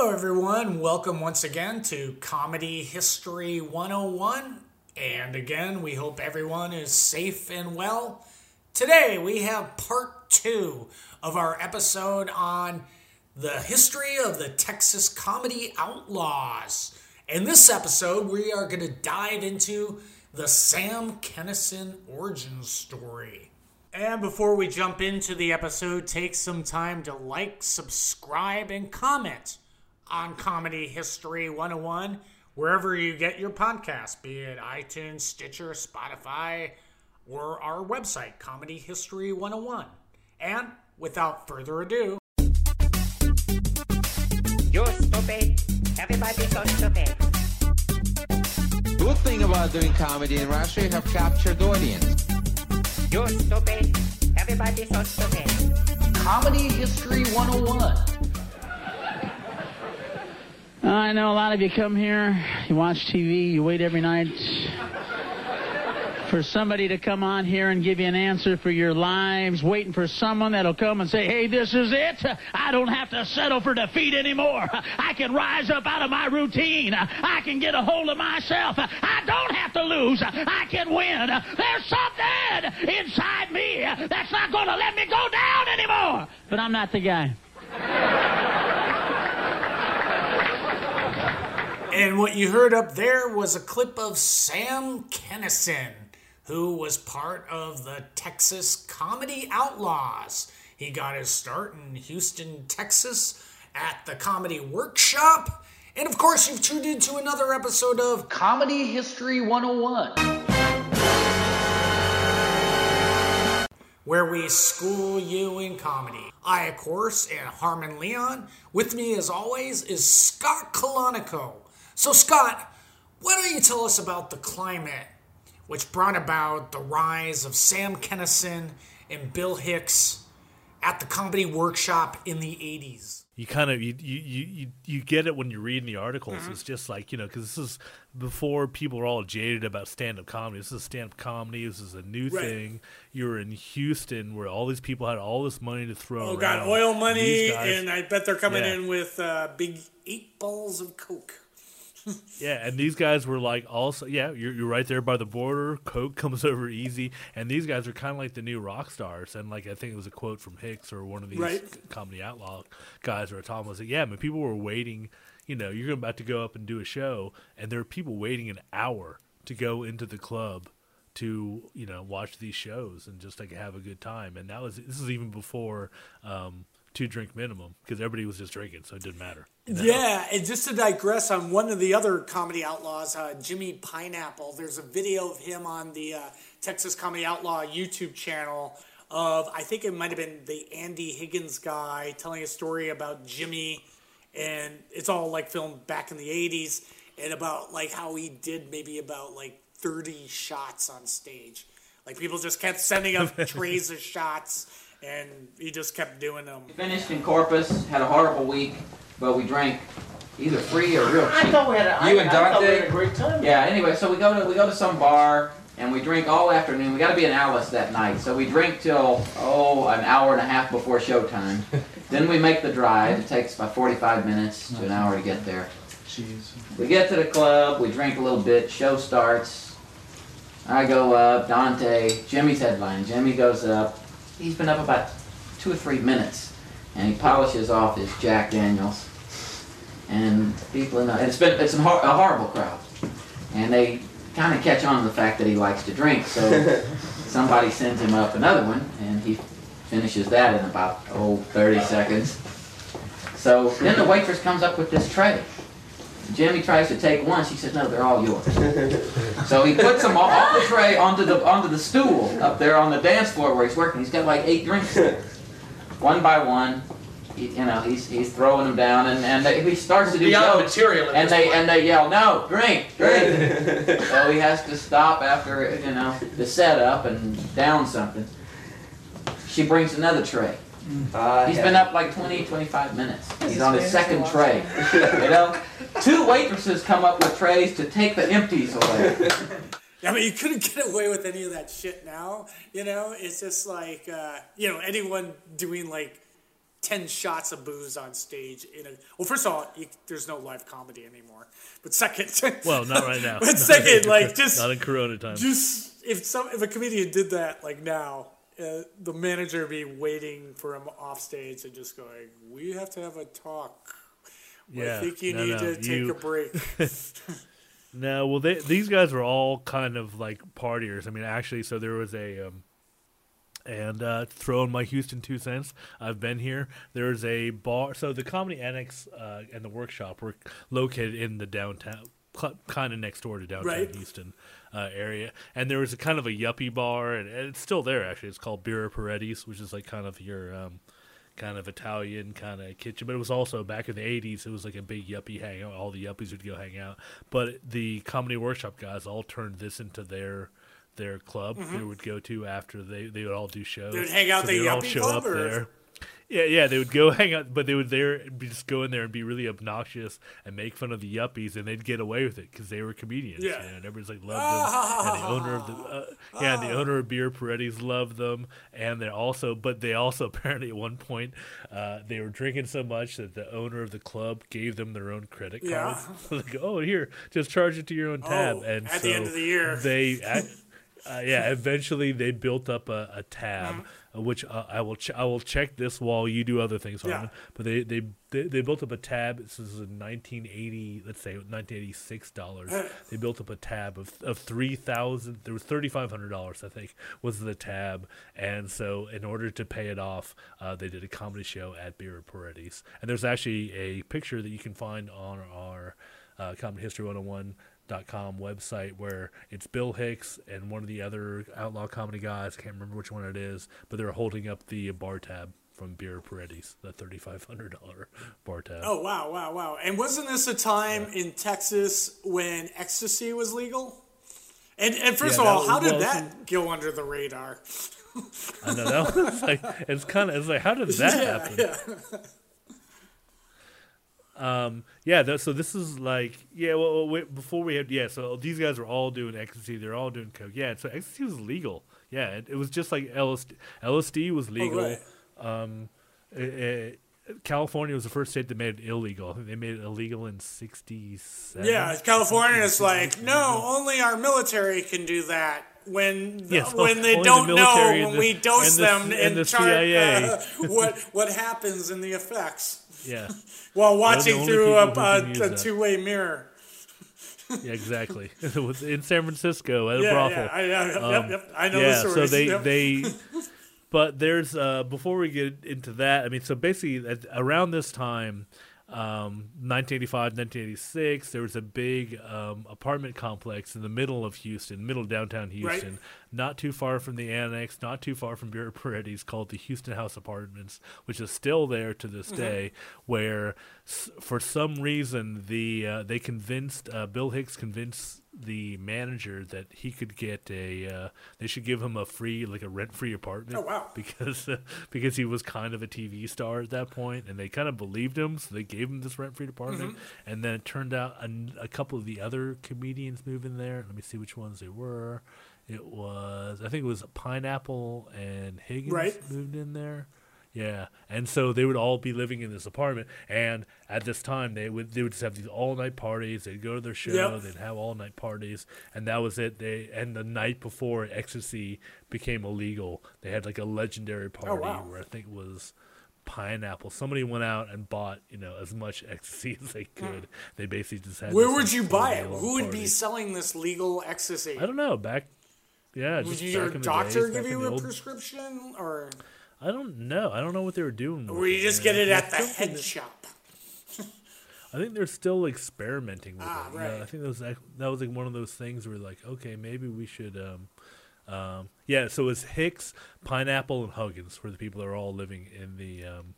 Hello, everyone. Welcome once again to Comedy History 101. And again, we hope everyone is safe and well. Today, we have part two of our episode on the history of the Texas comedy outlaws. In this episode, we are going to dive into the Sam Kinison origin story. And before we jump into the episode, take some time to like, subscribe, and comment on Comedy History 101, wherever you get your podcast, be it iTunes, Stitcher, Spotify, or our website, Comedy History 101. And without further ado, You're stupid. Everybody's so stupid. Good thing about doing comedy in Russia, you have captured audience. You're stupid. Everybody's so stupid. Comedy History 101. I know a lot of you come here, you watch TV, you wait every night for somebody to come on here and give you an answer for your lives, waiting for someone that'll come and say, hey, this is it. I don't have to settle for defeat anymore. I can rise up out of my routine. I can get a hold of myself. I don't have to lose. I can win. There's something inside me that's not going to let me go down anymore. But I'm not the guy. And what you heard up there was a clip of Sam Kinison, who was part of the Texas Comedy Outlaws. He got his start in Houston, Texas at the Comedy Workshop. And of course, you've tuned into another episode of Comedy History 101. where we school you in comedy. I, of course, am Harmon Leon. With me, as always, is Scott Colonico. So, Scott, why don't you tell us about the climate which brought about the rise of Sam Kinison and Bill Hicks at the Comedy Workshop in the 80s? you kind of you, you you you get it when you're reading the articles. It's just like you know because this is before people were all jaded about stand up comedy. This is stand up comedy. This is a new Right. thing. You were in Houston where all these people had all this money to throw. Oh, got around. oil money, guys- and I bet they're coming Yeah. in with uh, big eight balls of Coke. Yeah, and these guys were like also yeah, you're you're right there by the border. Coke comes over easy, and these guys are kind of like the new rock stars. And like I think it was a quote from Hicks or one of these Right. comedy outlaw guys or Tom was like, yeah, I mean people were waiting. You know, you're about to go up and do a show, and there are people waiting an hour to go into the club to you know watch these shows and just like have a good time. And that was this is even before um, two drink minimum because everybody was just drinking, so it didn't matter. Yeah, and just to digress on one of the other comedy outlaws, uh, Jimmy Pineapple. There's a video of him on the uh, Texas Comedy Outlaw YouTube channel. Of I think it might have been the Andy Huggins guy telling a story about Jimmy, and it's all like filmed back in the '80s, and about like how he did maybe about like 30 shots on stage. Like people just kept sending him trays of shots, and he just kept doing them. Finished in Corpus, had a horrible week, but we drank either free or real cheap. I cheap. thought we had a, You I, and I thought we Dante? had a great time. Yeah. Anyway, so we go to we go to some bar and we drink all afternoon. We got to be in Alice that night, so we drink till oh an hour and a half before showtime. then we make the drive. It takes about 45 minutes to an hour to get there. Jeez. We get to the club. We drink a little bit. Show starts. I go up. Dante, Jimmy's headline. Jimmy goes up. He's been up about two or three minutes, and he polishes off his Jack Daniels. And people in the, it's been it's a, hor- a horrible crowd, and they kind of catch on to the fact that he likes to drink. So somebody sends him up another one, and he finishes that in about oh 30 seconds. So then the waitress comes up with this tray. Jimmy tries to take one. She says, "No, they're all yours." So he puts them all off the tray onto the onto the stool up there on the dance floor where he's working. He's got like eight drinks there, one by one. He, you know, he's he's throwing them down, and and they, he starts to do Beyond jokes, material and they point. and they yell, "No, drink, drink!" so he has to stop after you know the setup and down something. She brings another tray. Ah, he's been up like 20, 25 minutes. He's on his second tray. You know, two waitresses come up with trays to take the empties away. I mean, you couldn't get away with any of that shit now. You know, it's just like uh, you know anyone doing like ten shots of booze on stage. In a well, first of all, you, there's no live comedy anymore. But second, Well, not right now. but second, like just not in Corona time. just if some if a comedian did that like now. Uh, the manager would be waiting for him off stage and just going, "We have to have a talk. I yeah, think you no, need no, to take you- a break." No, well, they, these guys were all kind of like partiers. I mean, actually, so there was a, um, and uh, throwing my Houston two cents. I've been here. There's a bar. So the Comedy Annex uh, and the workshop were located in the downtown, kind of next door to downtown Right. Houston uh, area. And there was a kind of a yuppie bar, and, and it's still there actually. It's called Birraporetti's, which is like kind of your. Um, kind of Italian kind of kitchen, but it was also back in the '80s. It was like a big yuppie hangout. All the yuppies would go hang out. But the comedy workshop guys all turned this into their their club. They would go to after they they would all do shows. Mm-hmm. They would hang out so the they would all show up or- there. Yeah, yeah, they would go hang out, but they would there just go in there and be really obnoxious and make fun of the yuppies, and they'd get away with it because they were comedians. Yeah. you know, and everybody's like loved them, and the owner of the uh, yeah, and the owner of Birraporetti's loved them, and they're also, but they also apparently at one point uh, they were drinking so much that the owner of the club gave them their own credit card. Yeah. So they go, oh here, just charge it to your own tab, Oh, and at so the end of the year. they. At, uh, yeah, eventually they built up a, a tab, Mm-hmm. Uh, which uh, I will ch- I will check this while you do other things, Yeah. But they, they they they built up a tab. This is in 1980, let's say 1986 dollars. they built up a tab of of three thousand. There was thirty five hundred dollars, I think, was the tab. And so, in order to pay it off, uh, they did a comedy show at Birraporetti's. And there's actually a picture that you can find on our uh, Comedy History 101 dot com website where it's Bill Hicks and one of the other outlaw comedy guys. I can't remember which one it is, but they're holding up the bar tab from Birraporetti's, the thirty five hundred dollar bar tab. Oh wow, wow, wow! And wasn't this a time in Texas when ecstasy was legal? And and first Yeah, of all, that how did well, that go under the radar? I don't know that was like it's kind of it's like how did that happen? Yeah, Um, yeah, that, so this is like, yeah, well, wait, before we had, yeah, so these guys were all doing ecstasy, they're all doing coke. Yeah, so ecstasy was legal. Yeah, it, it was just like LSD. LSD was legal. right. Um, it, it- California was the first state that made it illegal. They made it illegal in 67. yeah. California is like, no, only our military can do that. When Yes, when they don't know when the- we dose and the- them and and, the chart CIA. uh, what what happens in the effects Yeah, while watching through a, people who can use a, a two way mirror. yeah, exactly. It was in San Francisco at a Yeah, brothel. yeah, I, I, yep, yep, I know Um, yeah, the stories. so they yep. they but there's uh before we get into that, I mean so basically at, around this time um 1985 1986 there was a big um, apartment complex in the middle of Houston middle of downtown Houston. Not too far from the annex not too far from Birraporetti's called the Houston House Apartments which is still there to this day where s- for some reason the uh, they convinced uh, Bill Hicks convinced the manager that he could get a uh, they should give him a free like a rent free apartment Oh, wow. because uh, because he was kind of a TV star at that point and they kind of believed him so they gave him this rent free apartment Mm-hmm. and then it turned out a, a couple of the other comedians moved in there let me see which ones they were it was I think it was Pineapple and Huggins Right. moved in there yeah, and so they would all be living in this apartment, and at this time they would they would just have these all night parties. They'd go to their show, Yep. they'd have all night parties, and that was it. They and the night before ecstasy became illegal, they had like a legendary oh, party Oh, wow. where I think it was pineapple. Somebody went out and bought you know as much ecstasy as they hmm. could. They basically just had. Where would you buy it? Who would be selling this legal ecstasy? I don't know. Back, yeah, Would just your back in the doctor days, give you a old- prescription, or I don't know. I don't know what they were doing. or you just get it at the head that- shop? I think they're still experimenting with Ah, it. you know. right. I think that was that was like one of those things where like, okay, maybe we should. Um, um, yeah, so it was Hicks, Pineapple, and Huggins were the people that are all living in the um,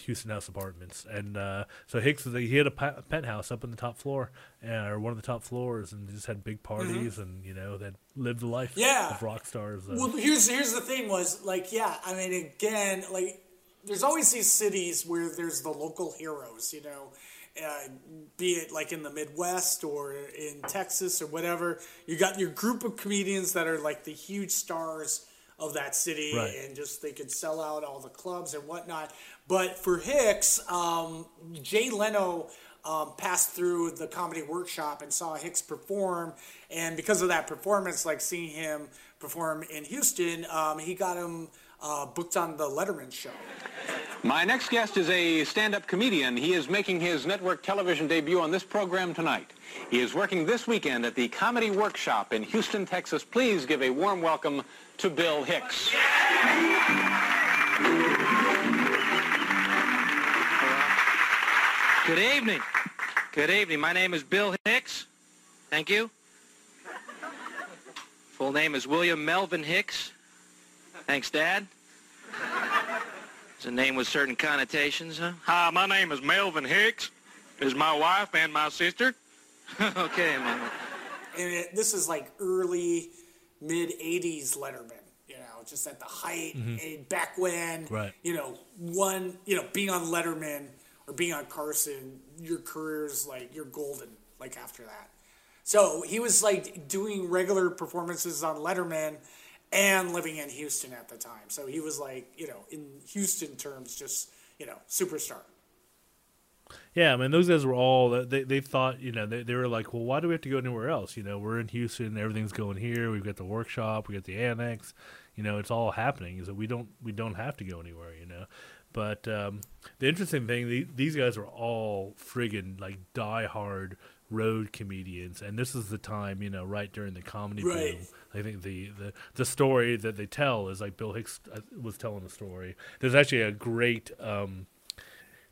Houston House apartments, and uh, so Hicks he had a pa- penthouse up in the top floor, uh, or one of the top floors, and just had big parties, and you know that lived the life Mm-hmm. Yeah. of rock stars. Uh, Well, here's here's the thing was like yeah, I mean again like there's always these cities where there's the local heroes, you know. Uh, be it like in the Midwest or in Texas or whatever, you got your group of comedians that are like the huge stars of that city, Right. and just they could sell out all the clubs and whatnot. But for Hicks, um, Jay Leno. Um, passed through the comedy workshop and saw Hicks perform, and because of that performance, like seeing him perform in Houston, um, he got him uh, booked on the Letterman show. My next guest is a stand-up comedian. He is making his network television debut on this program tonight. He is working this weekend at the Comedy Workshop in Houston, Texas. Please give a warm welcome to Bill Hicks. Good evening. Good evening. My name is Bill Hicks. Thank you. Full name is William Melvin Hicks. Thanks, Dad. It's a name with certain connotations, huh? Hi, my name is Melvin Hicks. This is my wife and my sister. okay, man. and it, this is like early mid 80s letterman you know just at the height and back when Right. you know one you know being on letterman or being on carson your career's like you're golden like after that so he was like doing regular performances on letterman and living in houston at the time so he was like you know in houston terms just you know superstar Yeah, I mean, those guys were all they they thought you know they they were like, well, why do we have to go anywhere else? You know, we're in Houston, everything's going here. We've got the workshop, we got the annex. You know, it's all happening. Is that we don't we don't have to go anywhere. You know, but um, the interesting thing, the, these guys were all friggin' like diehard road comedians, and this is the time you know right during the comedy Right. boom. I think the, the the story that they tell is like Bill Hicks uh, was telling the story. There's actually a great. Um,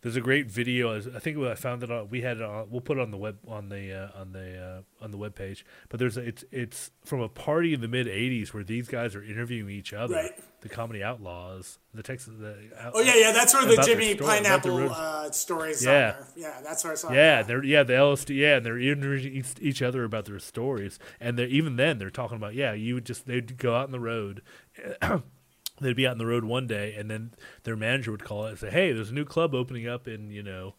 there's a great video. I think I found it on. We had it on. We'll put it on the web on the uh, on the uh, on the web page. But there's a, it's it's from a party in the mid '80s where these guys are interviewing each other, Right. the comedy outlaws, the Texas. The, oh yeah yeah that's where the jimmy story- pineapple uh, stories Yeah. yeah that's where i saw. Yeah, they're yeah the LSD yeah, and they're interviewing each, each other about their stories, and they're even then they're talking about yeah, you would just they'd go out on the road. They'd be out on the road one day, and then their manager would call it and say, "Hey, there's a new club opening up in you know,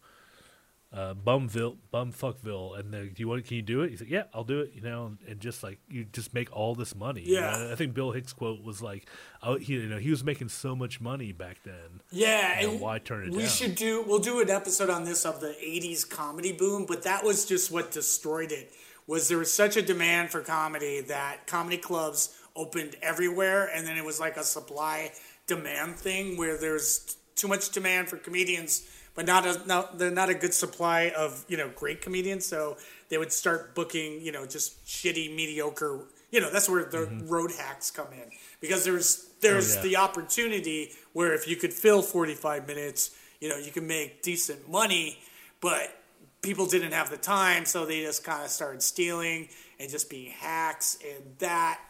uh, Bumville, Bumfuckville, and the, do you want? Can you do it?" He's like, "Yeah, I'll do it." You know, and just like you just make all this money. you Yeah. know? I think Bill Hicks' quote was like, oh, he, "You know, he was making so much money back then." Yeah, You know, and why turn it we down? should do. We'll do an episode on this of the '80s comedy boom, but that was just what destroyed it. Was there was such a demand for comedy that comedy clubs opened everywhere, and then it was like a supply demand thing where there's too much demand for comedians, but not a not they're not a good supply of you know great comedians. So they would start booking you know just shitty mediocre. You know that's where the mm-hmm. road hacks come in because there's there's oh, yeah. the opportunity where if you could fill 45 minutes, you know, you can make decent money, but people didn't have the time, so they just kind of started stealing and just being hacks, and that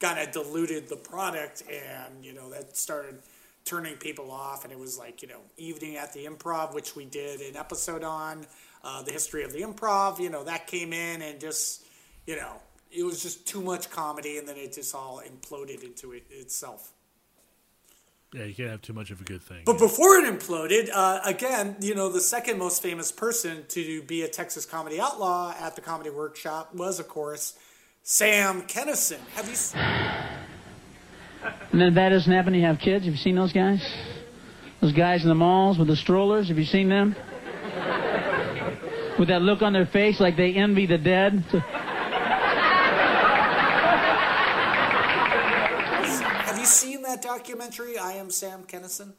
kind of diluted the product, and you know, that started turning people off, and it was like you know, evening at the improv, which we did an episode on uh, the history of the improv. You know, that came in and just you know, it was just too much comedy, and then it just all imploded into it itself. Yeah, you can't have too much of a good thing. But before it imploded, uh, again, you know, the second most famous person to be a Texas comedy outlaw at the Comedy Workshop was, of course, Sam Kinison. Have you? s- And then that doesn't happen. You have kids. Have you seen those guys? Those guys in the malls with the strollers. Have you seen them? With that look on their face like they envy the dead. Have you seen that documentary? I am Sam Kinison.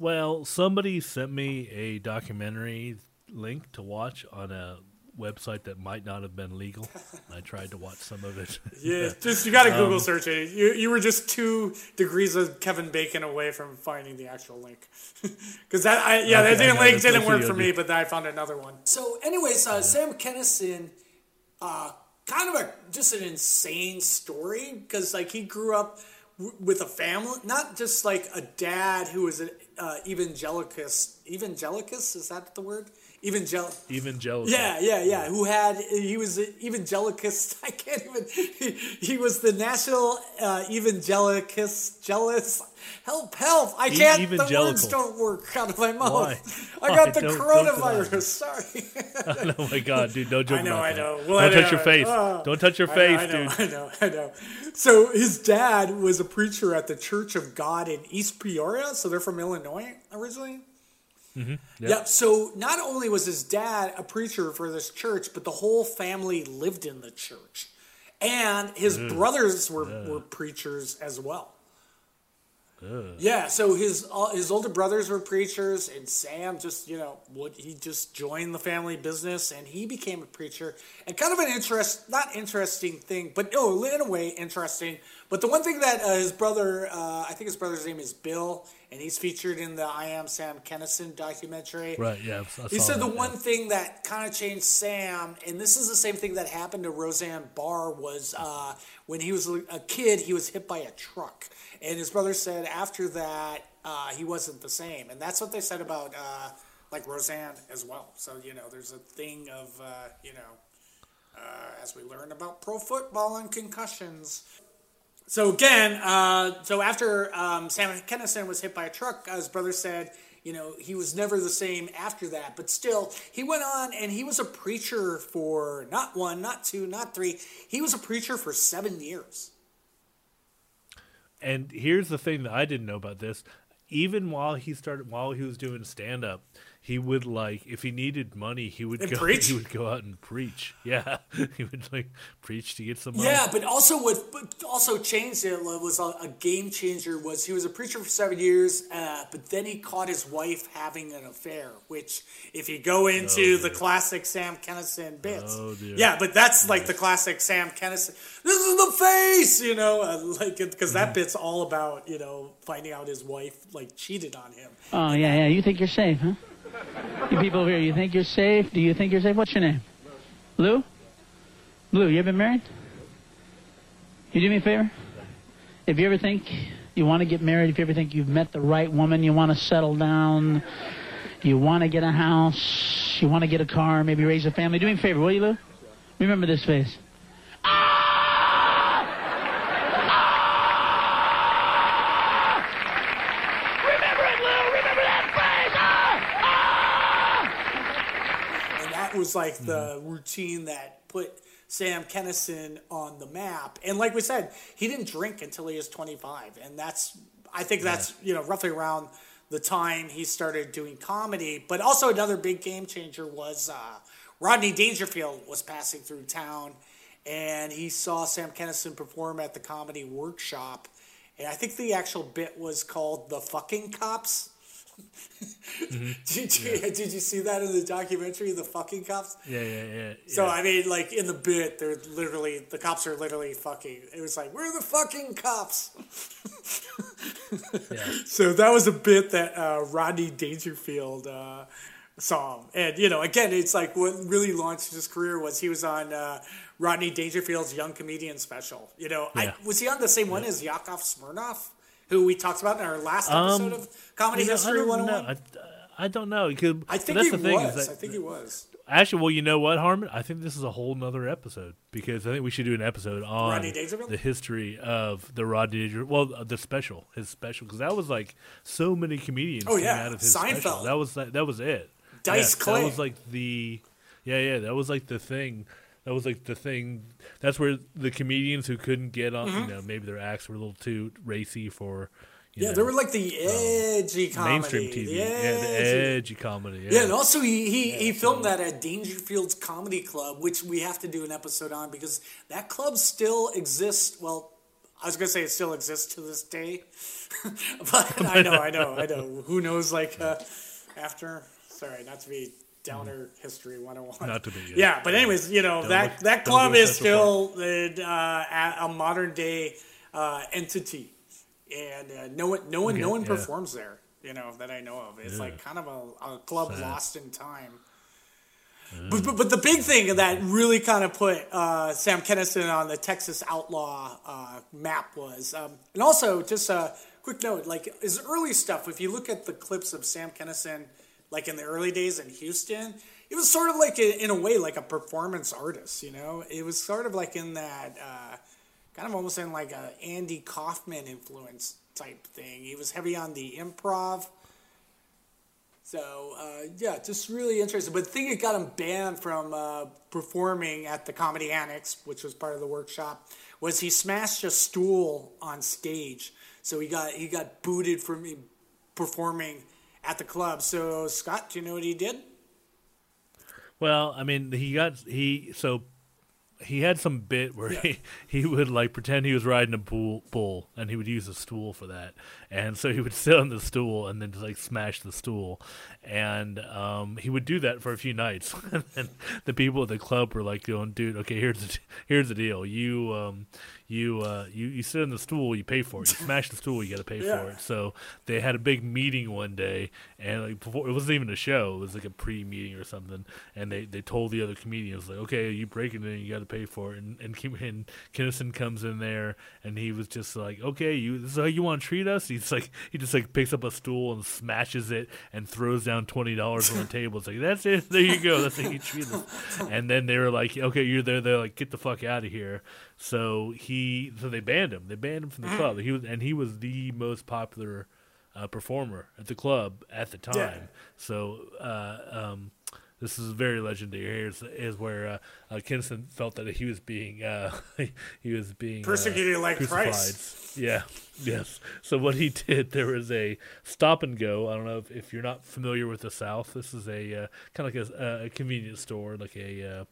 Well, somebody sent me a documentary link to watch on a website that might not have been legal. I tried to watch some of it. Yeah, just you got to Um, Google search it. You, you were just two degrees of Kevin Bacon away from finding the actual link. Because that, I, yeah, Okay, that didn't I link didn't work for me, but then I found another one. So, anyways, uh, Sam Kinison, uh, kind of a just an insane story because like he grew up w- with a family, not just like a dad who was an uh, evangelicus. Evangelicus is that the word? Evangel. Evangelical. Yeah, yeah, yeah. Who had he was an evangelicus? I can't even. He, he was the national uh, evangelicus. Jealous. Help! Help! I E- can't. The words don't work out of my mouth. Why? I Why? got the Don't- don't coronavirus. Sorry. oh my god, dude! Don't joke I know, about I know. Well, don't I touch your face. Oh. don't touch your I face, know, dude. I know, I know. So his dad was a preacher at the Church of God in East Peoria. So they're from Illinois originally. Mm-hmm. Yep. So not only was his dad a preacher for this church, but the whole family lived in the church, and his brothers were, were preachers as well. Yeah, so his uh, his older brothers were preachers, and Sam just you know would he just joined the family business, and he became a preacher. And kind of an interest, not interesting thing, but no, in a way interesting. But the one thing that uh, his brother, uh, I think his brother's name is Bill, and he's featured in the I Am Sam Kinison documentary. Right? Yeah. He said the that, one yeah. thing that kind of changed Sam, and this is the same thing that happened to Roseanne Barr, was uh, when he was a kid, he was hit by a truck. And his brother said after that, uh, he wasn't the same. And that's what they said about uh, like Roseanne as well. So, you know, there's a thing of, uh, you know, uh, as we learn about pro football and concussions. So again, uh, so after um, Sam Kinison was hit by a truck, his brother said, you know, he was never the same after that. But still, he went on and he was a preacher for not one, not two, not three. He was a preacher for seven years. And here's the thing that I didn't know about this. Even while he started, while he was doing stand up, he would like if he needed money, he would And go. preach? He would go out and preach. Yeah, he would like preach to get some money. Yeah, but also what but also changed it was a, a game changer was he was a preacher for seven years, uh, but then he caught his wife having an affair. Which, if you go into the classic Sam Kinison bits, Oh, dear. yeah, but that's like the classic Sam Kinison. This is the face, you know, uh, like because Mm-hmm. that bit's all about you know finding out his wife like cheated on him. Oh, yeah, yeah. You think you're safe, huh? You people over here, you think you're safe? Do you think you're safe? What's your name? Lou? Lou, you ever been married? You do me a favor? If you ever think you want to get married, if you ever think you've met the right woman, you want to settle down, you want to get a house, you want to get a car, maybe raise a family, do me a favor, will you, Lou? Remember this face. Remember it, Lou! Remember that face! and that was like the routine that put Sam Kinison on the map. And like we said, he didn't drink until he was 25, and that's I think that's you know roughly around the time he started doing comedy. But also another big game changer was uh, Rodney Dangerfield was passing through town, and he saw Sam Kinison perform at the Comedy Workshop. And I think the actual bit was called "The Fucking Cops." did, you, did you see that in the documentary, The Fucking Cops? yeah, yeah, yeah. So yeah. I mean, like in the bit, they're literally the cops are literally fucking. It was like we're the fucking cops. yeah. So that was a bit that uh, Rodney Dangerfield uh, saw him, and you know, again, it's like what really launched his career was he was on uh, Rodney Dangerfield's Young Comedian special. You know, Yeah. I, was he on the same one as Yakov Smirnoff, who we talked about in our last Um, episode of Comedy You know, I History don't 101? know. I, I don't know. Could- I think that's he the thing was. That, I think he was. Actually, well, you know what, Harmon? I think this is a whole nother episode because I think we should do an episode on the history of the Rodney Dangerfield. Well, uh, the special, his special, because that was like so many comedians. Oh, came yeah. out of his Seinfeld. special. That was that, that was it. Dice yeah, Clay. That was like the, yeah, yeah. That was like the thing. That was like the thing. That's where the comedians who couldn't get on, Mm-hmm. you know, maybe their acts were a little too racy for. You Yeah, know, they were like the edgy comedy, mainstream TV. The yeah, the edgy- comedy. Yeah, Yeah, and also he he, he filmed that at Dangerfield's Comedy Club, which we have to do an episode on because that club still exists. Well, I was gonna say it still exists to this day, but I know, I know, I know. Who knows? Like uh, after, sorry, not to be downer history 101. Not to be, yeah. Yeah, but anyways, you know that look- that club is still uh, a, modern day uh, entity, and uh, no one, no one, no one yeah. performs there. You know that I know of. It's like kind of a, a club lost in time. But, but, but the big thing that really kind of put uh, Sam Kinison on the Texas outlaw uh, map was, um, and also just a quick note, like his early stuff. If you look at the clips of Sam Kinison, like in the early days in Houston, it was sort of like a, in a way like a performance artist. You know, it was sort of like in that uh, kind of almost in like a Andy Kaufman influence type thing. He was heavy on the improv. So uh, yeah, just really interesting. But the thing that got him banned from uh, performing at the Comedy Annex, which was part of the workshop, was he smashed a stool on stage. So he got he got booted from performing at the club. So Scott, do you know what he did? Well, I mean, he got he so he had some bit where he, he would like pretend he was riding a bull, bull and he would use a stool for that. And so he would sit on the stool and then just like smash the stool. And um, he would do that for a few nights. And the people at the club were like going dude okay here's the here's the deal. You um, you uh, you you sit on the stool, you pay for it. You smash the stool, you got to pay Yeah. for it. So they had a big meeting one day, and like before, it wasn't even a show; it was like a pre-meeting or something. And they, they told the other comedians like, "Okay, you break it in, you got to pay for it." And and, Kim, and Kinison comes in there, and he was just like, "Okay, you this is how you want to treat us?" He's like, he just like picks up a stool and smashes it and throws down twenty dollars on the table. It's like that's it. There you go. That's how you treat us. And then they were like, "Okay, you're there." They're like, "Get the fuck out of here." So he, so they banned him. They banned him from the club. He was, and he was the most popular uh, performer at the club at the time. Yeah. So uh, um, this is very legendary. Here's is where uh, uh, Kinison felt that he was being uh, he was being uh, Persecuted like crucified. Christ. Yeah. Yes. So what he did, there was a stop and go. I don't know if, if you're not familiar with the South. This is a uh, kind of like a, a convenience store, like a uh,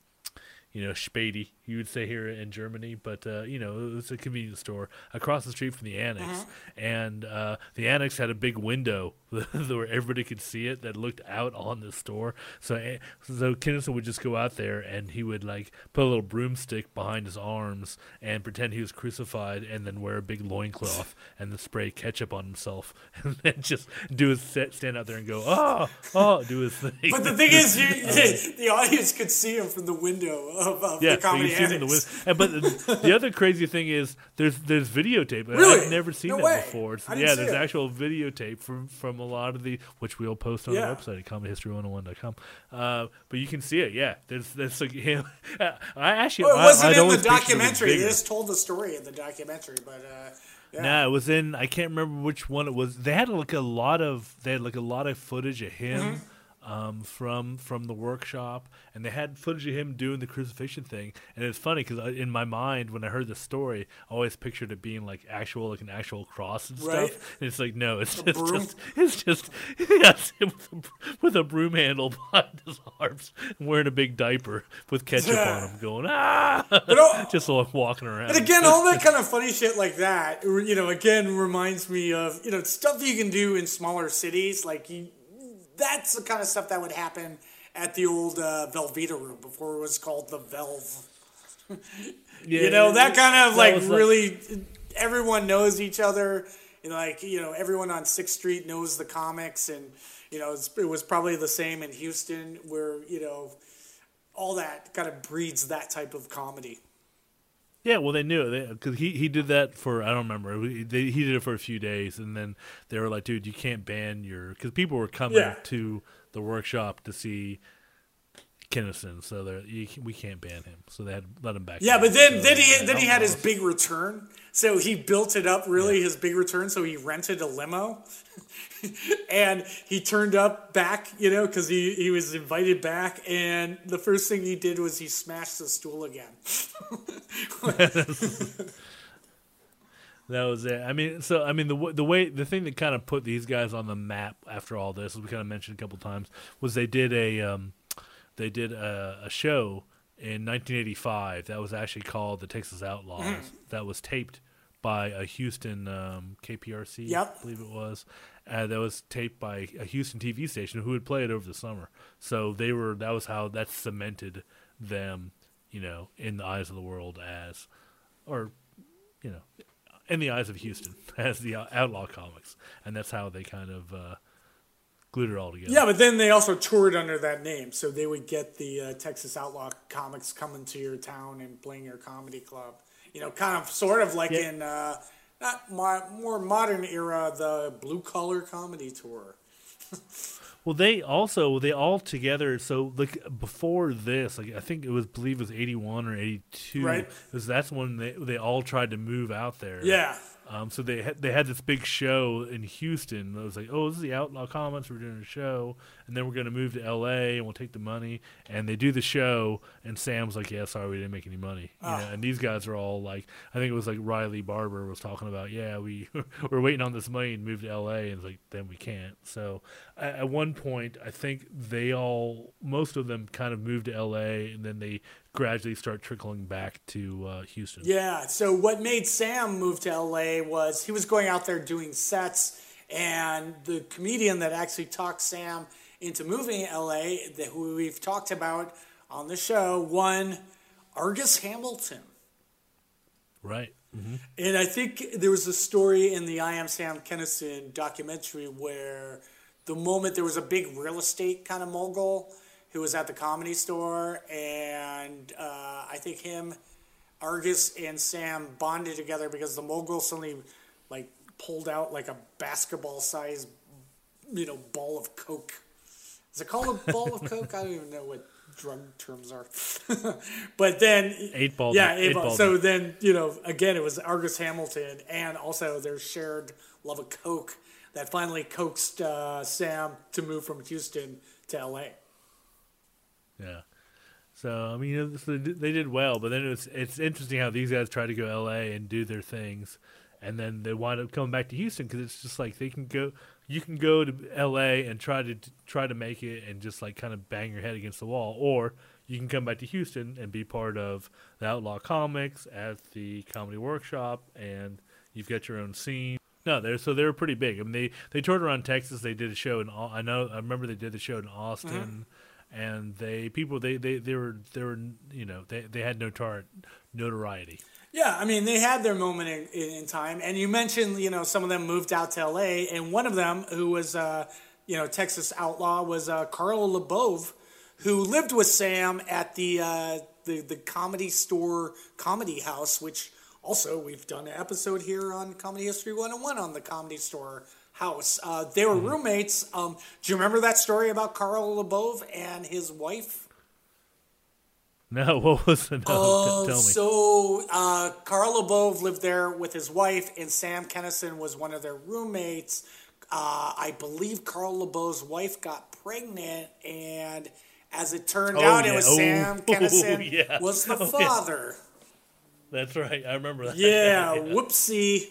you know, Späti, you would say here in Germany, but uh, you know, it was a convenience store across the street from the annex, and uh, the annex had a big window where everybody could see it that looked out on the store. So, eh, so Kinison would just go out there and he would like put a little broomstick behind his arms and pretend he was crucified, and then wear a big loincloth and then spray ketchup on himself, and then just do his set, stand out there and go, oh, oh, do his thing. But the thing is, you, the audience could see him from the window of, of Yeah, the comedy you see in the but the other crazy thing is there's there's videotape. Really? I've never seen No that way. before. It's- I yeah, there's it. actual videotape from from a lot of the which we'll post on Yeah. the website at comedyhistory101.com. Uh, but you can see it. Yeah, there's there's like him. I actually Well, it I- wasn't I'd in the it documentary. They just told the story in the documentary, but uh, yeah. No, it was in. I can't remember which one it was. They had like a lot of. They had like a lot of footage of him Mm-hmm. Um, from from the workshop, and they had footage of him doing the crucifixion thing. And it's funny because in my mind, when I heard the story, I always pictured it being like actual, like an actual cross and Right. stuff. And it's like no, it's A just, broom? just it's just yes, with a, with a broom handle behind his arms, and wearing a big diaper with ketchup on him, going ah, just like walking around. And again, all that kind of funny shit like that, you know, again reminds me of you know stuff you can do in smaller cities. Like you, that's the kind of stuff that would happen at the old uh, Velveeta room before it was called the Velve. you know, that kind of that like was like- really, everyone knows each other. You know, like you know, everyone on Sixth Street knows the comics, and you know, it's, it was probably the same in Houston, where you know, all that kind of breeds that type of comedy. Yeah, well, they knew they because he, he did that for I don't remember. He, they, he did it for a few days, and then they were like, "Dude, you can't ban your," because people were coming Yeah. to the workshop to see Kinison, so they're you, we can't ban him. So they had let him back. Yeah, in. but then So, then he then he had his big return. So he built it up really his big return. So he rented a limo, and he turned up back, you know, because he he was invited back. And the first thing he did was he smashed the stool again. That was it. I mean, so I mean the the way the thing that kind of put these guys on the map after all this, as we kind of mentioned a couple times, was they did a um, they did a, a show in 1985 that was actually called the Texas Outlaws. Mm. That was taped by a Houston um, KPRC, Yep. I believe it was. Uh, that was taped by a Houston TV station who would play it over the summer. So they were that was how that cemented them, you know, in the eyes of the world as, or, you know, in the eyes of Houston as the outlaw comics, and that's how they kind of uh, glued it all together. yeah, but then they also toured under that name, so they would get the uh, Texas Outlaw comics coming to your town and playing your comedy club. You know, kind of sort of like Yeah. in uh, not mo- more modern era, the blue collar comedy tour. Well, they also they all together. So like before this, like I think it was believe it was eighty one or eighty two. Right. Because that's when they they all tried to move out there. Yeah. Um, so they had, they had this big show in Houston. It was like, oh, this is the Outlaw Comics. We're doing a show, and then we're going to move to L.A. and we'll take the money. And they do the show, and Sam's like, yeah, sorry, we didn't make any money. You Ah. know, and these guys are all like, I think it was like Riley Barber was talking about, yeah, we we're waiting on this money and move to L.A. And it's like, then we can't. So at, at one point, I think they all, most of them, kind of moved to L.A. and then they gradually start trickling back to uh, Houston. Yeah. So what made Sam move to LA was he was going out there doing sets, and the comedian that actually talked Sam into moving to LA, that who we've talked about on the show, one Argus Hamilton. Right. hmm And I think there was a story in the I Am Sam Kinison documentary where the moment there was a big real estate kind of mogul who was at the comedy store, and uh, I think him, Argus, and Sam bonded together because the mogul suddenly like pulled out like a basketball sized, you know, ball of coke. Is it called a ball of coke? I don't even know what drug terms are. but then Eight ball. yeah, eight eight ball. ball. So then, you know, again, it was Argus Hamilton and also their shared love of Coke that finally coaxed uh, Sam to move from Houston to LA. Yeah. So I mean, you know, so they did- they did well, but then it's it's interesting how these guys try to go L.A. and do their things, and then they wind up coming back to Houston because it's just like they can go, you can go to L.A. and try to try to make it and just like kind of bang your head against the wall, or you can come back to Houston and be part of the Outlaw Comics at the Comedy Workshop, and you've got your own scene. No, they're so they were pretty big. I mean, they they toured around Texas. They did a show in I know I remember they did the show in uh-huh. Austin, and they people they, they they were they were you know they they had no tar notoriety. Yeah, I mean, they had their moment in, in, time. And you mentioned, you know, some of them moved out to LA. And one of them, who was, uh, you know, Texas outlaw, was uh, Carl LeBove, who lived with Sam at the, uh, the, the Comedy Store Comedy House, which also we've done an episode here on Comedy History 101 on the Comedy Store House. Uh, they were roommates. Um, do you remember that story about Carl LeBove and his wife? No, what was the no? Oh, t- tell me. so uh, Carl LeBove lived there with his wife, and Sam Kinison was one of their roommates. Uh, I believe Carl LeBove's wife got pregnant, and as it turned Oh, out, it was Oh, Sam Kennison yeah. was the Oh, yeah. father. That's right. I remember that. Yeah, whoopsie.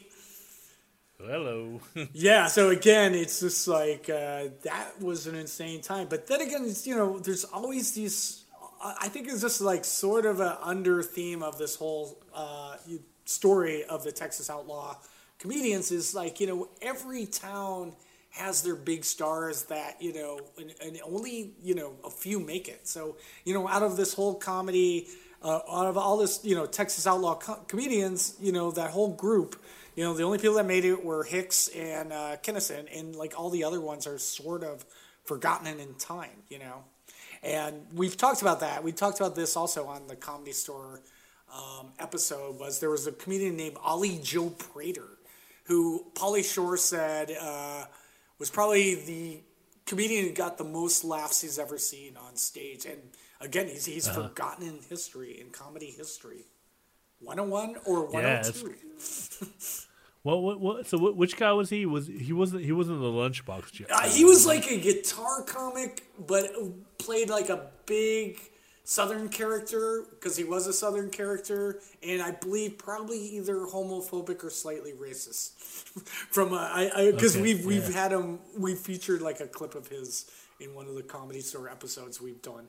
Hello. Yeah, so again, it's just like uh, that was an insane time. But then again, it's, you know, there's always these. I think it's just like sort of an under theme of this whole uh, story of the Texas Outlaw comedians is like you know every town has their big stars that you know and, and only you know a few make it. So you know out of this whole comedy, uh, out of all this you know Texas Outlaw co- comedians, you know that whole group. You know, the only people that made it were Hicks and uh, Kinison, and like all the other ones are sort of forgotten in time, you know. And we've talked about that. We talked about this also on the Comedy Store um, episode. Was there was a comedian named Ollie Joe Prater, who Pauly Shore said uh, was probably the comedian who got the most laughs he's ever seen on stage. And again, he's he's forgotten in history, in comedy history. 101 or Yeah, 102? What what what? So what, which guy was he? Was he wasn't he wasn't the lunchbox? Joe. Uh, he was like a guitar comic, but played like a big Southern character because he was a Southern character, and I believe probably either homophobic or slightly racist. From uh, I because Okay, we've we've yeah. had him we featured like a clip of his in one of the comedy store episodes we've done.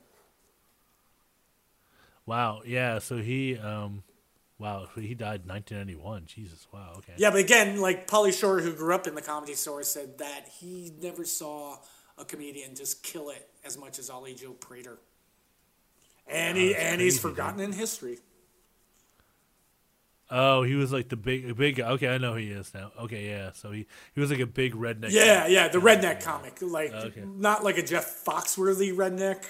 Wow. Yeah. So he um, wow. So he died in 1991. Jesus. Wow. Okay. Yeah, but again, like Pauly Shore, who grew up in the comedy store, said that he never saw a comedian just kill it as much as Ollie Joe Prater. And he and he's crazy, forgotten in history. Oh, he was like the big big guy. Okay, I know who he is now. Okay, yeah. So he he was like a big redneck. Yeah, guy. yeah, the redneck comic, like Okay. not like a Jeff Foxworthy redneck,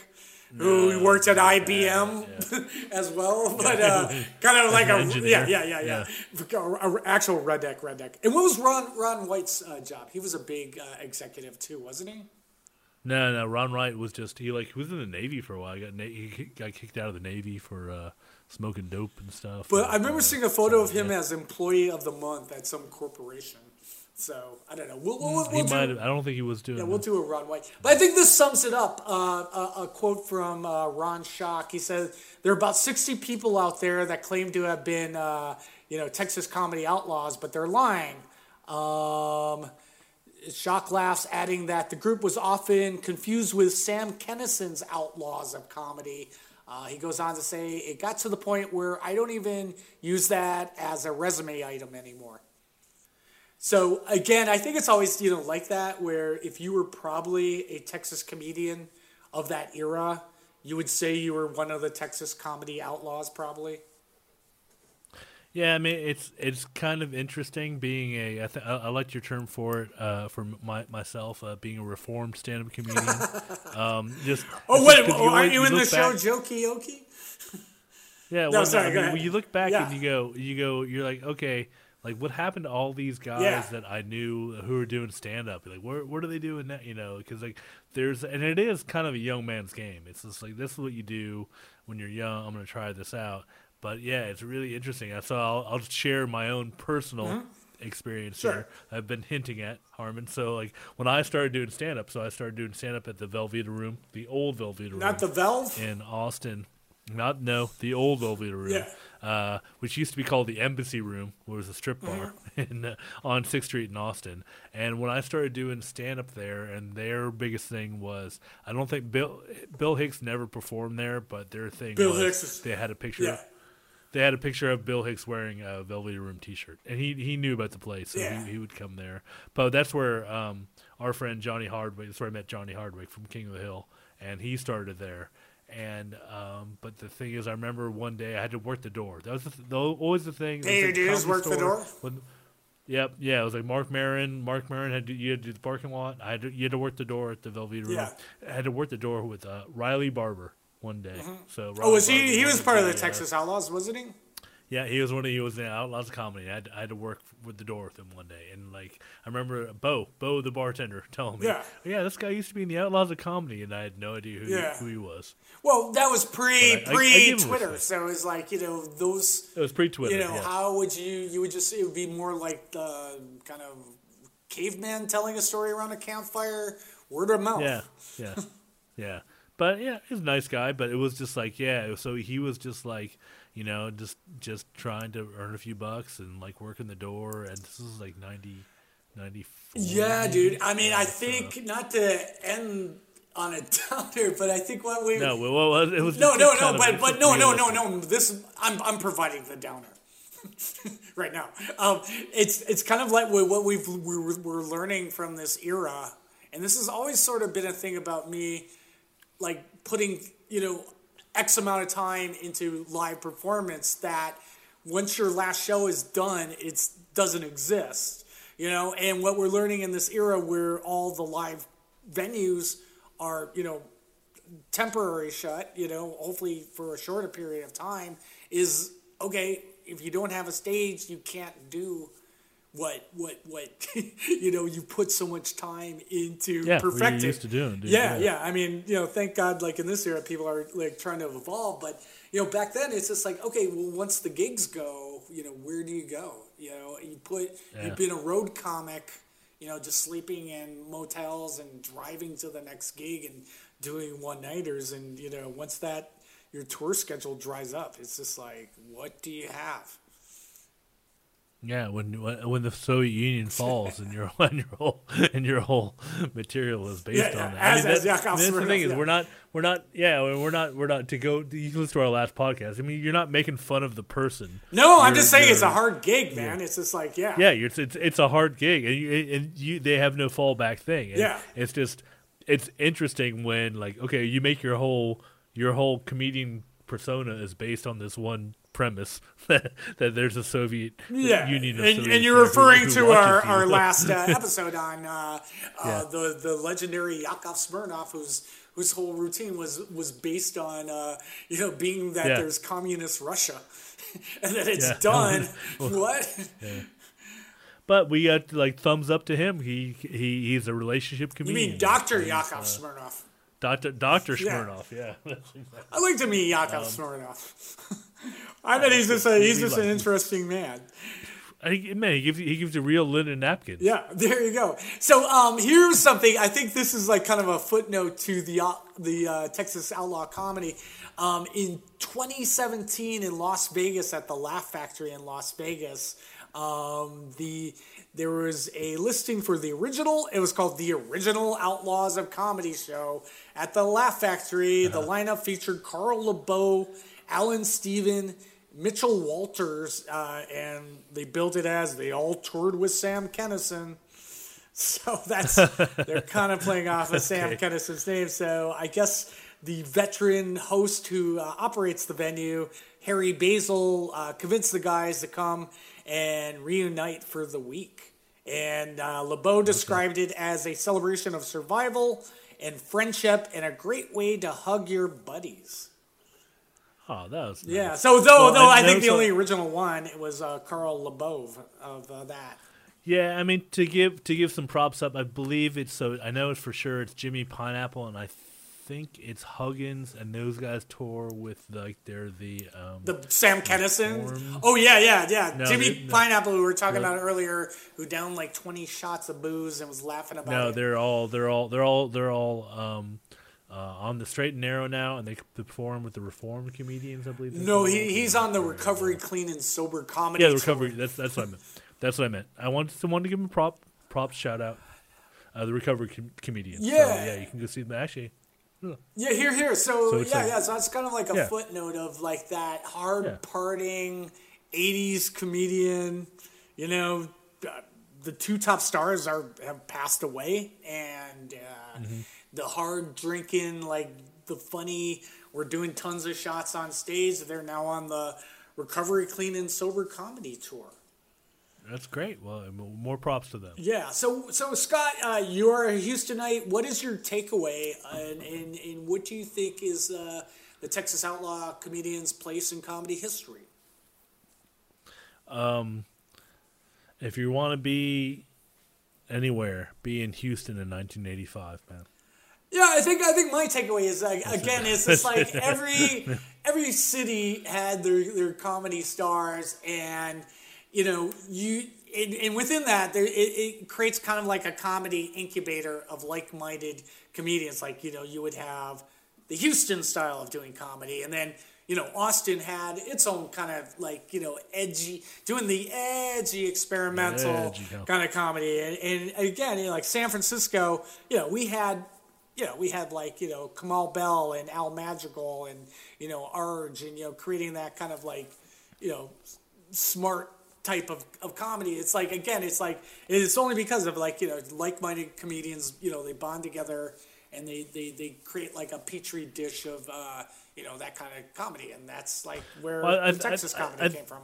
who No, worked at yeah, IBM as well, but uh, kind of like a engineer. yeah, yeah, yeah, yeah, A- a- actual redneck, redneck. And what was Ron Ron White's uh, job? He was a big uh, executive too, wasn't he? No, no. Ron White was just he like he was in the Navy for a while. He got na- he got kicked out of the Navy for uh, smoking dope and stuff. But And, I remember uh, seeing a photo of him yeah. as employee of the month at some corporation. So I don't know. We'll, we'll, we'll do- might have. I don't think he was doing. Yeah, we'll do a Ron White. But I think this sums it up. Uh, a, a quote from uh, Ron Shock. He says there are about 60 people out there that claim to have been, uh, you know, Texas comedy outlaws, but they're lying. Um, Shock laughs, adding that the group was often confused with Sam Kinison's Outlaws of Comedy. Uh, he goes on to say, it got to the point where I don't even use that as a resume item anymore. So again, I think it's always you know like that where if you were probably a Texas comedian of that era, you would say you were one of the Texas comedy outlaws probably. Yeah, I mean it's it's kind of interesting being a. I, th- I, like your term for it. Uh, for my myself, uh, being a reformed stand-up comedian. um, just Oh wait, oh, aren't look- you in the look show back- Jokioki? Yeah, No, well, sorry, I mean, when you look back Yeah. and you go, you go, you're like, okay, like what happened to all these guys Yeah. that I knew who were doing stand up? Like, where what are they doing now? You know, because like there's, and it is kind of a young man's game. It's just like this is what you do when you're young. I'm gonna try this out. But yeah, it's really interesting. So I'll, I'll share my own personal experience Mm-hmm. Sure. here. I've been hinting at Harmon. So like when I started doing stand up, so I started doing stand up at the Velveeta Room, the old Velveeta Room Not the Velve. in Austin. Not no, the old Velveeta Room, Yeah. uh, which used to be called the Embassy Room, where it was a strip bar in, uh, on Sixth Street in Austin. And when I started doing stand up there, and their biggest thing was, I don't think Bill Bill Hicks never performed there, but their thing Bill Hicks is- they had a picture. Yeah. They had a picture of Bill Hicks wearing a Velveeta Room T-shirt, and he he knew about the place, so Yeah. he, he would come there. But that's where um, our friend Johnny Hardwick. That's where I met Johnny Hardwick from King of the Hill, and he started there. And um, but the thing is, I remember one day I had to work the door. That was the th- the, always the thing. It Pay was your like dues, comedy work the door? When, yep, yeah, it was like Marc Maron. Marc Maron had to, you had to do the parking lot. I had to, you had to work the door at the Velveeta Room. I had to work the door with uh, Riley Barber one day. So Oh, was Riley he? He was part of the Texas Outlaws, wasn't he? Yeah, he was one of he was in Outlaws of Comedy. I had, I had to work with the door with him one day, and like I remember Bo, Bo the bartender, telling me, Yeah. yeah, this guy used to be in the Outlaws of Comedy, and I had no idea who Yeah. he, who he was. Well, that was pre I- I- I pre him Twitter, so it was like you know those. It was pre-Twitter. You know how would you? You would just it would be more like the kind of caveman telling a story around a campfire, word of mouth. Yeah, yeah, yeah. But yeah, he's a nice guy. But it was just like, yeah. So he was just like, you know, just just trying to earn a few bucks and like working the door. And this is like 90, 94. Yeah, dude. I mean, I so- think not to end on a downer, but I think what we No, well, it was no, no, no, but but no, no, no, no. This I'm I'm providing the downer right now. Um, it's it's kind of like what what we've we're, we're learning from this era, and this has always sort of been a thing about me, like putting you know x amount of time into live performance that once your last show is done, it doesn't exist. You know, and what we're learning in this era where all the live venues are, you know, temporary shut, you know, hopefully for a shorter period of time, is okay, if you don't have a stage, you can't do what what what you know you put so much time into Yeah, what perfecting. used to doing, dude, Yeah, yeah. yeah. I mean, you know, thank God, like in this era, people are like trying to evolve. But you know, back then, it's just like, okay, well, once the gigs go, you know, where do you go? You know, you put Yeah. you've been a road comic, you know, just sleeping in motels and driving to the next gig and doing one nighters, and you know, once that your tour schedule dries up, it's just like, what do you have? Yeah, when when the Soviet Union falls and your and your whole and your whole material is based Yeah, on that. as- I mean, as that- that's the thing is yeah. we're not we're not yeah we're not we're not to go. You can listen to our last podcast. I mean, you're not making fun of the person. No, I'm just saying it's a hard gig, man. It's just like, yeah, Yeah, you're, it's it's it's a hard gig, and you and you they have no fallback thing. And Yeah. it's just it's interesting when like okay, you make your whole your whole comedian persona is based on this one premise that, that there's a Soviet Yeah, Union, of and, Soviets and you're there who- referring who to our, our last uh, episode on uh, uh, Yeah. the the legendary Yakov Smirnoff, who's whose whole routine was was based on uh, you know being that Yeah. there's communist Russia, and that it's done. What? But we got like thumbs up to him. He he he's a relationship comedian. You mean Doctor Yakov uh, Smirnoff? Doctor Doctor Yeah. Smirnoff. Yeah. Exactly- I like to meet Yakov Um, Smirnoff. I bet he's just a, he's just like an interesting man. I man, he gives he gives you real linen napkin. Yeah, there you go. So um, here's something. I think this is like kind of a footnote to the uh, the uh, Texas Outlaw Comedy. Um, in 2017 in Las Vegas at the Laugh Factory in Las Vegas, um, the there was a listing for the original. It was called the Original Outlaws of Comedy Show at the Laugh Factory. The lineup featured Carl LeBove, Allan Stephan. Mitchell Walters, uh, and they built it as they all toured with Sam Kinison. So that's they're kind of playing off of Sam Okay. Kinison's name. So I guess the veteran host who uh, operates the venue, Harry Basil, uh, convinced the guys to come and reunite for the week. And uh, LeBove described it as a celebration of survival and friendship and a great way to hug your buddies. Oh, that was Yeah. So though Well, though I, know think the only original one it was uh, Carl LeBove of uh, that. Yeah, I mean to give to give some props up, I believe it's so I know it's for sure it's Jimmy Pineapple and I think it's Huggins and those guys tour with like they're the um The Sam Kinison. Oh yeah, yeah, yeah. No, Jimmy no. Pineapple, who we were talking No. about earlier, who downed like twenty shots of booze and was laughing about No, it. they're all they're all they're all they're all um uh, on the straight and narrow now and they perform with the reformed comedians, I believe. No, he, he's on the recovery, clean and sober comedy. Yeah, the tour. recovery. That's that's what I meant. That's what I meant. I wanted someone to give him a prop props shout out. Uh, the recovery com- comedian. So, Yeah. yeah, you can go see them. Actually, Yeah, here, here. So, So yeah, like- yeah. So that's kind of like a Yeah. footnote of like that hard Yeah. parting '80s comedian. You know, uh, the two top stars are have passed away, and uh, Mm-hmm. the hard drinking, like the funny. We're doing tons of shots on stage. They're now on the recovery, clean and sober comedy tour. That's great. Well, more props to them. Yeah. So, so Scott, uh, you're a Houstonite. What is your takeaway, uh, and, and, and what do you think is uh, the Texas Outlaw comedian's place in comedy history? Um, if you want to be anywhere, be in Houston in 1985, man. Yeah, I think I think my takeaway is like again, it's just like every every city had their their comedy stars, and you know you and, and within that there it, it creates kind of like a comedy incubator of like minded comedians. Like you know you would have the Houston style of doing comedy, and then you know Austin had its own kind of like you know edgy doing the edgy experimental Edgy kind of comedy, and, and again you know, like San Francisco, you know we had you know, we had like, you know, Kamau Bell and Al Madrigal and, you know, Arge and, you know, creating that kind of like, you know, smart type of, of comedy. It's like, again, it's like, it's only because of like, you know, like minded comedians, you know, they bond together and they, they, they create like a petri dish of, uh, you know, that kind of comedy. And that's like where Well, I- the Texas I- comedy I- came from.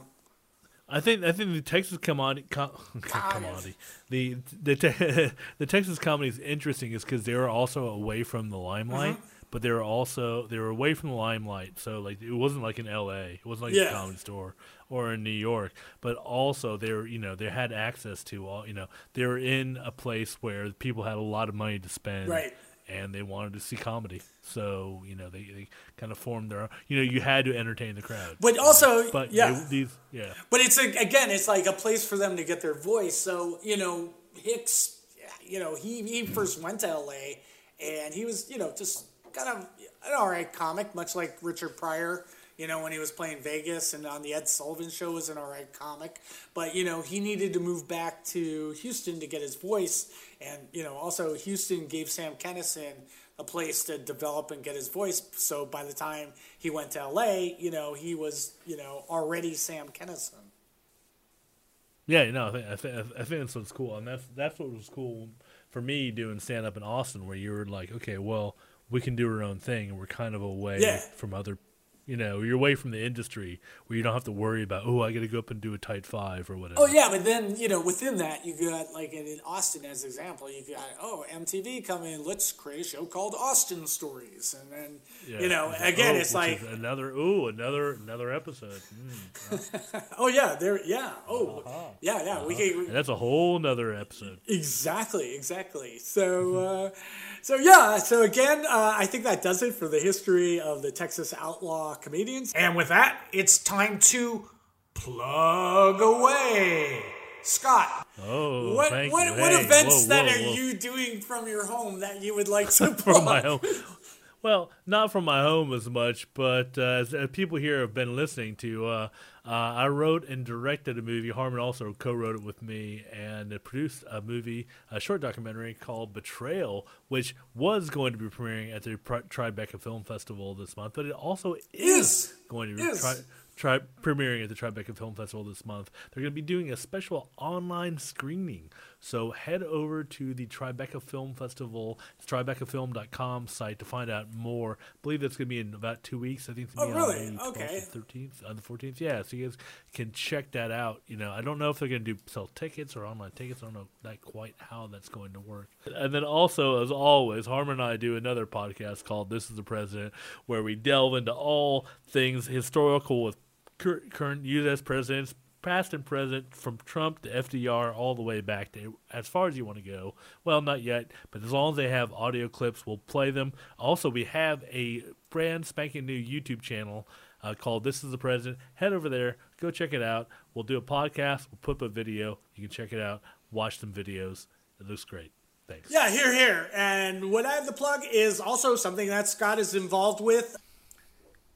I think I think the Texas comedy com- commodity the the te- the Texas comedy is interesting is because they were also away from the limelight, Mm-hmm. but they were also they were away from the limelight. So like it wasn't like in L.A. It wasn't like Yeah. a comedy store or in New York, but also they were you know they had access to all you know they were in a place where people had a lot of money to spend, Right. And they wanted to see comedy, so you know they, they kind of formed their. You know, you had to entertain the crowd, But also, but yeah. they- these yeah. But it's a, again, it's like a place for them to get their voice. So you know, Hicks, you know, he he first went to L.A. and he was you know just kind of an all right comic, much like Richard Pryor. You know, when he was playing Vegas and on the Ed Sullivan Show was an all right comic, but you know he needed to move back to Houston to get his voice, and you know also Houston gave Sam Kinison a place to develop and get his voice. So by the time he went to LA, you know, he was, you know, already Sam Kinison. Yeah, no, I think I think, I think that's what's cool, and that's that's what was cool for me doing stand up in Austin, where you were like, okay, well, we can do our own thing, and we're kind of away Yeah. from other, You know, you're away from the industry where you don't have to worry about oh I got to go up and do a tight five or whatever. Oh yeah, but then you know within that you got like in in Austin as an example, you got oh MTV coming, let's create a show called Austin Stories, and then Yeah. you know again oh, it's like another ooh another another episode. Mm. oh yeah there yeah oh yeah yeah we can And that's a whole nother episode. Exactly, exactly. So, uh, so yeah. So again, uh, I think that does it for the history of the Texas outlaw comedians. And with that, it's time to plug away. Scott, Oh, what what, what Hey, events whoa, that whoa, are whoa. you doing from your home that you would like to plug? from my home. Well, not from my home as much, but uh, as, as people here have been listening to, uh, uh, I wrote and directed a movie. Harmon also co-wrote it with me, and it produced a movie, a short documentary called "Betrayal," which was going to be premiering at the Pri- Tribeca Film Festival this month, but it also is, Is. going to be Is. tri- tri- premiering at the Tribeca Film Festival this month. They're going to be doing a special online screening. So head over to the Tribeca Film Festival, tribecafilm.com site to find out more. I believe that's going to be in about two weeks. I think it's going Oh, to be really? on the 12th Okay. or 13th, on uh, the 14th. Yeah, so you guys can check that out. You know, I don't know if they're going to do sell tickets or online tickets. I don't know that quite how that's going to work. And then also, as always, Harmon and I do another podcast called "This Is the President," where we delve into all things historical with current U.S. presidents, past and present, from Trump to FDR, all the way back to as far as you want to go. Well, not yet, but as long as they have audio clips, we'll play them. Also, we have a brand spanking new YouTube channel uh, called "This Is the President." Head over there, go check it out. We'll do a podcast. We'll put up a video. You can check it out. Watch some videos. It looks great. Thanks. Yeah, here, here. And what I have to plug is also something that Scott is involved with.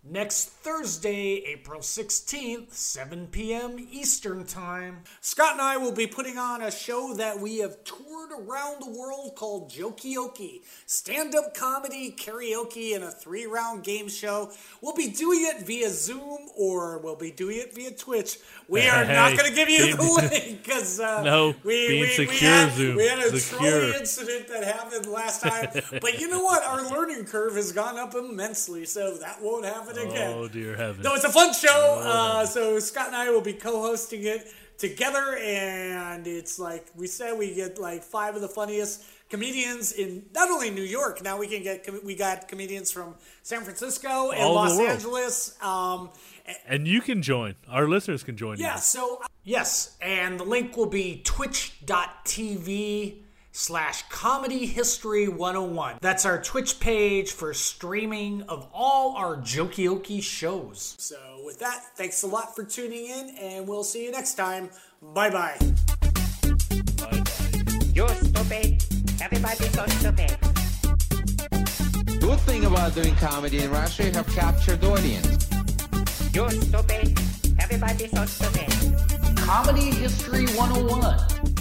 Next Thursday, April 16th, 7 p.m. Eastern Time, Scott and I will be putting on a show that we have toured around the world called Jokioki stand up comedy, karaoke, and a three round game show. We'll be doing it via Zoom or we'll be doing it via Twitch. We are not going to give you the link because uh, No, we, being we, we secure, had, Zoom, we had a secure. trolley incident that happened last time. but you know what? Our learning curve has gone up immensely, so that won't happen again. Oh dear heavens. No, it's a fun show. Uh, so Scott and I will be co-hosting it together, and it's like we said, we get like five of the funniest comedians in not only New York. Now we can get com- we got comedians from San Francisco and All Los. Angeles. Um, and you can join. Our listeners can join. yeah, you. so yes, and the link will be twitch.tv slash comedy history 101. That's our Twitch page for streaming of all our Jokioki shows. So with that, thanks a lot for tuning in, and we'll see you next time. Bye bye. You're stupid. Everybody's so stupid. Good thing about doing comedy in Russia, you have captured the audience. You're stupid. Everybody's so stupid. Comedy History 101.